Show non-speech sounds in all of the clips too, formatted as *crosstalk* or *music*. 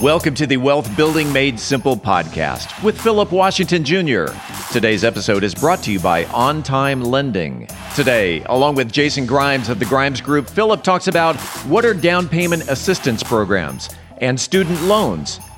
Welcome to the Wealth Building Made Simple podcast with Philip Washington Jr. Today's episode is brought to you by On Time Lending. Today, along with Jason Grimes of the Grimes Group, Philip talks about what are down payment assistance programs and student loans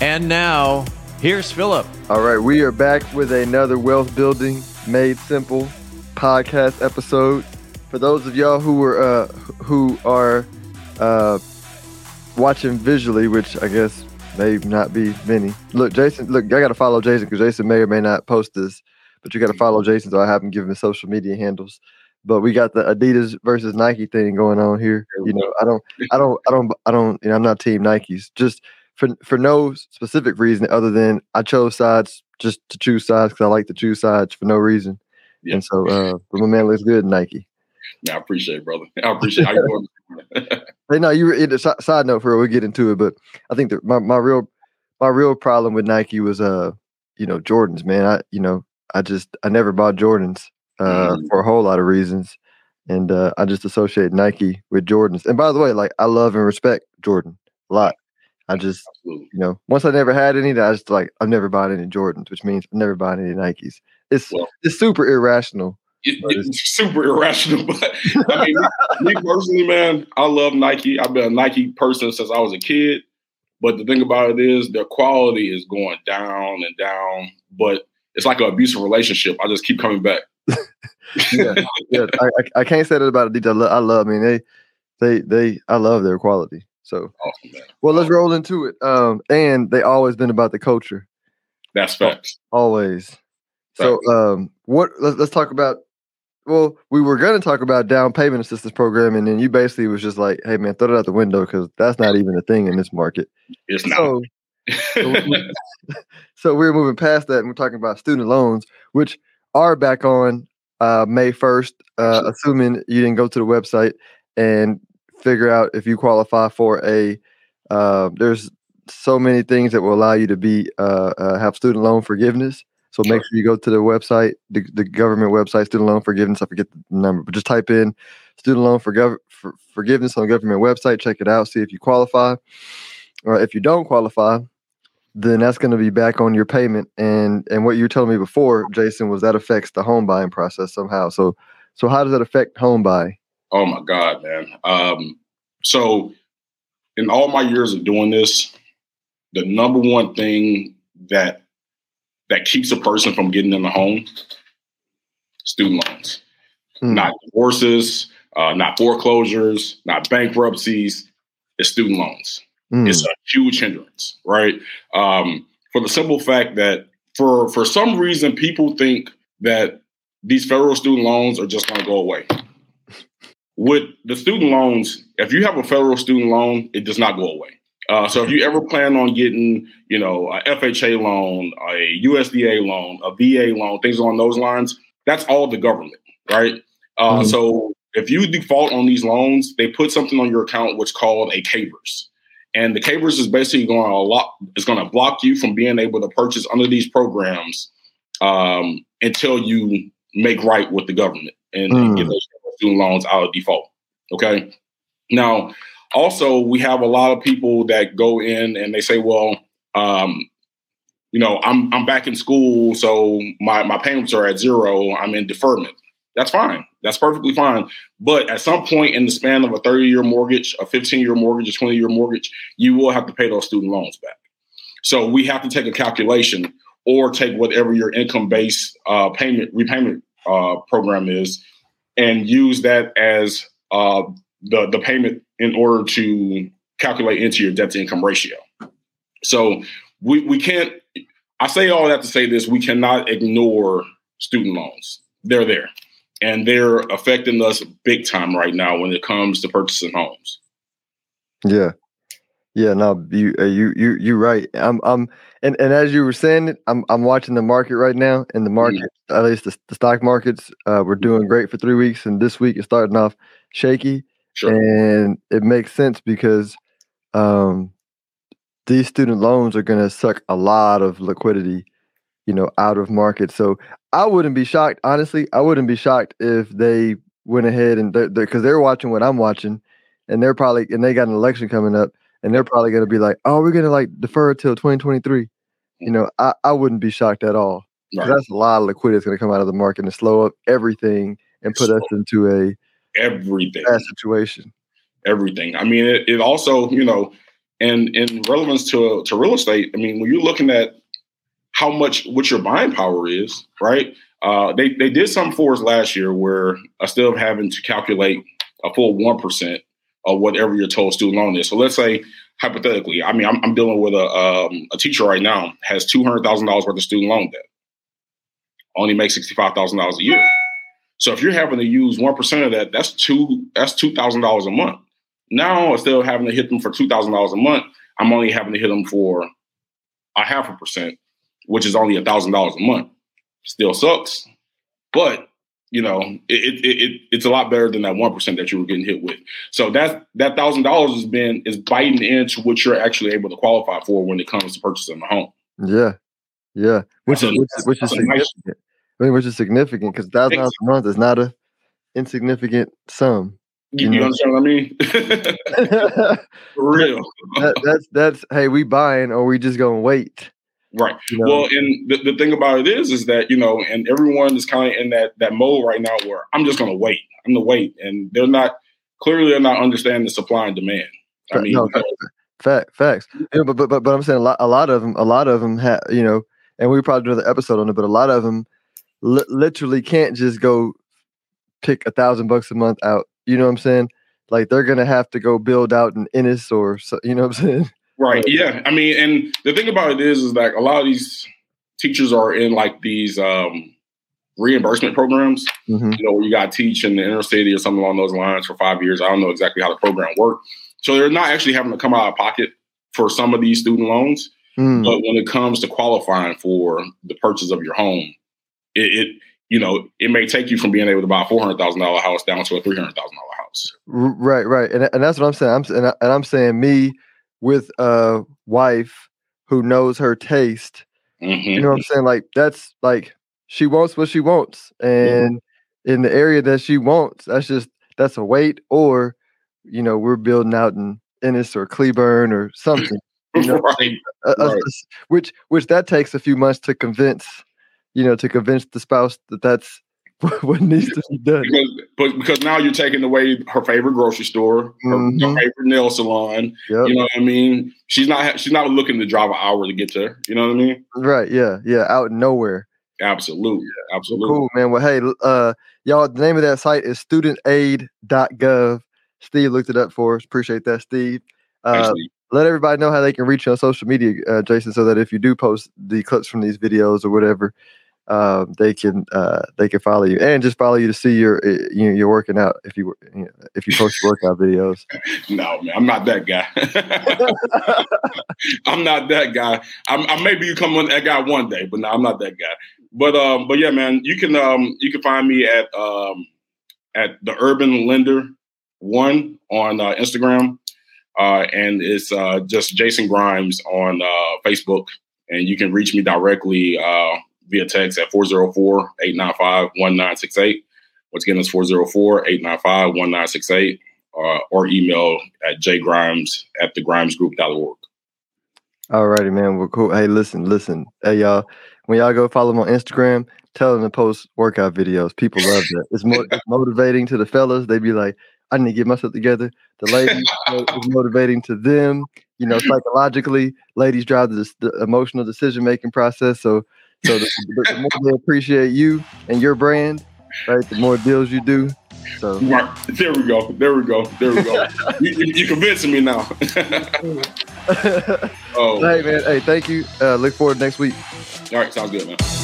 And now, here's Philip. All right, we are back with another wealth building made simple podcast episode. For those of y'all who were uh, who are uh, watching visually, which I guess may not be many. Look, Jason. Look, I got to follow Jason because Jason may or may not post this, but you got to follow Jason so I haven't given his social media handles. But we got the Adidas versus Nike thing going on here. You know, I don't, I don't, I don't, I don't. You know, I'm not team Nikes. Just for for no specific reason other than I chose sides just to choose sides because I like to choose sides for no reason. Yeah. And so, uh, but my man looks good, Nike. Yeah, I appreciate it, brother. *laughs* I appreciate how you *laughs* hey, no, you were side note for real. We'll get into it, but I think that my, my real my real problem with Nike was uh you know Jordans, man. I you know I just I never bought Jordans uh mm. for a whole lot of reasons, and uh, I just associate Nike with Jordans. And by the way, like I love and respect Jordan a lot. I just, Absolutely. you know, once I never had any, I just like I've never bought any Jordans, which means I've never bought any Nikes. It's well, it's super irrational. It, it's *laughs* super irrational, *laughs* but I mean, me, me personally, man, I love Nike. I've been a Nike person since I was a kid. But the thing about it is, their quality is going down and down. But it's like an abusive relationship. I just keep coming back. *laughs* yeah, yeah. I, I, I, can't say that about Adidas. I love, I love. I mean, they, they, they. I love their quality. So, awesome, well, let's roll into it. Um, and they always been about the culture. That's facts. Always. Facts. So, um, what? Let's, let's talk about. Well, we were going to talk about down payment assistance program, and then you basically was just like, "Hey, man, throw it out the window because that's not even a thing in this market." It's not. So, *laughs* so, we, *laughs* so we're moving past that, and we're talking about student loans, which are back on uh, May first, uh, assuming you didn't go to the website and figure out if you qualify for a. Uh, there's so many things that will allow you to be uh, uh, have student loan forgiveness. So make sure you go to the website, the, the government website, student loan forgiveness. I forget the number, but just type in student loan for, gov- for forgiveness on the government website. Check it out. See if you qualify. Or if you don't qualify, then that's going to be back on your payment. And and what you were telling me before, Jason, was that affects the home buying process somehow. So so how does that affect home buying? Oh my God, man. Um, so in all my years of doing this, the number one thing that that keeps a person from getting in the home, student loans. Mm. Not divorces, uh, not foreclosures, not bankruptcies, it's student loans. Mm. It's a huge hindrance, right? Um, for the simple fact that for for some reason people think that these federal student loans are just going to go away with the student loans, if you have a federal student loan, it does not go away. Uh, so if you ever plan on getting, you know, a FHA loan, a USDA loan, a VA loan, things along those lines, that's all the government, right? Uh, mm-hmm. So if you default on these loans, they put something on your account which called a CAIVRS. And the CAIVRS is basically going to lock, is going to block you from being able to purchase under these programs um, until you make right with the government and, mm. and get those student loans out of default. Okay. Now, also, we have a lot of people that go in and they say, well, um, you know, I'm I'm back in school, so my, my payments are at zero. I'm in deferment. That's fine. That's perfectly fine. But at some point in the span of a 30 year mortgage, a 15 year mortgage, a 20 year mortgage, you will have to pay those student loans back. So we have to take a calculation or take whatever your income based uh, payment repayment uh, program is and use that as uh, the the payment in order to calculate into your debt to income ratio. So we we can't. I say all that to say this: we cannot ignore student loans. They're there, and they're affecting us big time right now when it comes to purchasing homes. Yeah, Yeah, no, you uh, you you you right. I'm I'm and, and as you were saying it, I'm I'm watching the market right now, and the Mm-hmm. market, at least the, the stock markets, uh, we're doing great for three weeks, and this week is starting off shaky, Sure. and it makes sense because um, these student loans are going to suck a lot of liquidity, you know, out of market. So I wouldn't be shocked, honestly. I wouldn't be shocked if they went ahead and because they're, 'cause they're watching what I'm watching, and they're probably and they got an election coming up, and they're probably going to be like, oh, we're going to like defer it till 2023. You know, I, I wouldn't be shocked at all. Right. That's a lot of liquidity that's going to come out of the market and slow up everything and put us into a Everything. bad situation. everything. I mean, it, it also, you know, and in relevance to to real estate, I mean, when you're looking at how much what your buying power is, right? Uh, they they did something for us last year where instead of having to calculate a full one percent of whatever your total student loan is. So let's say hypothetically, I mean, I'm, I'm dealing with a um, a teacher right now has two hundred thousand dollars worth of student loan debt, only makes sixty five thousand dollars a year. So if you're having to use one percent of that, that's two that's two thousand dollars a month. Now instead of having to hit them for two thousand dollars a month, I'm only having to hit them for a half a percent, which is only a thousand dollars a month. Still sucks, but you know it, it, it it's a lot better than that one percent that you were getting hit with. So that that thousand dollars has been is biting into what you're actually able to qualify for when it comes to purchasing a home. Yeah, yeah, which That's is a- which is, which is a nice- significant. I mean, which is significant because thousand dollars a month is not a insignificant sum. You, You know? understand what I mean? *laughs* *laughs* For real, that's that's hey, we buying or we just gonna wait. Right? You know? Well, and the, the thing about it is, is that you know, and everyone is kind of in that that mode right now where I'm just going to wait. I'm going to wait, and they're not clearly they're not understanding the supply and demand. I mean, no, uh, Fact, facts. You know, but, but but I'm saying a lot, a lot of them, a lot of them have, you know, and we probably do another episode on it. But a lot of them li- literally can't just go pick a thousand bucks a month out. You know what I'm saying? Like they're gonna have to go build out an Ennis or so, you know what I'm saying? Right? Yeah, I mean, and the thing about it is, is like a lot of these teachers are in like these um, reimbursement programs. hmm You know, where you got to teach in the inner city or something along those lines for five years. I don't know exactly how the program worked. So they're not actually having to come out of pocket for some of these student loans. Mm. But when it comes to qualifying for the purchase of your home, it, it you know it may take you from being able to buy a four hundred thousand dollar house down to a three hundred thousand dollar house. Right, right, and and that's what I'm saying. I'm and, I, and I'm saying me with a wife who knows her taste. Mhm. You know what I'm saying? Like that's like she wants what she wants, and in the area that she wants, that's just that's a wait. Or you know, we're building out in Ennis or Cleburne or *laughs* something. You know, right, uh, Right. which which that takes a few months to convince, you know, to convince the spouse that that's *laughs* what needs to be done. because but because now you're taking away her favorite grocery store, her, her Mhm. favorite nail salon. Yep. You know what I mean? She's not she's not looking to drive an hour to get there. You know what I mean? Right? Yeah, yeah. Out nowhere. Absolutely, absolutely. Cool, man. Well, hey, uh, y'all, the name of that site is studentaid.gov. Steve looked it up for us. Appreciate that, Steve. Uh, let everybody know how they can reach you on social media, uh, Jason, so that if you do post the clips from these videos or whatever, uh, they can uh, they can follow you and just follow you to see your uh, you you're working out if you you know, if you post workout videos. *laughs* no, man, I'm not that guy. *laughs* I'm not that guy. I'm, I may become one- that guy one day, but no, I'm not that guy. But um, but yeah, man, you can um, you can find me at um, at the Urban Lender One on uh, Instagram, uh, and it's uh, just Jason Grimes on uh, Facebook, and you can reach me directly uh, via text at 404-895-1968. Once again, it's 404-895-1968 uh, or email at jgrimes at thegrimesgroup.org. All righty, man. Well, cool. Hey, listen, listen. Hey, y'all. When y'all go follow them on Instagram, tell them to post workout videos. People love that. It's it's motivating to the fellas. They be like, I need to get myself together. The ladies, is motivating to them. You know, psychologically, ladies drive the, the emotional decision making process. So, so the, the, the more they appreciate you and your brand, right, the more deals you do. So, Right. There we go. There we go. There we go. *laughs* you, you, you're convincing me now. *laughs* oh, hey, man. Hey, thank you. Uh, look forward to next week. all right. Sounds good, man.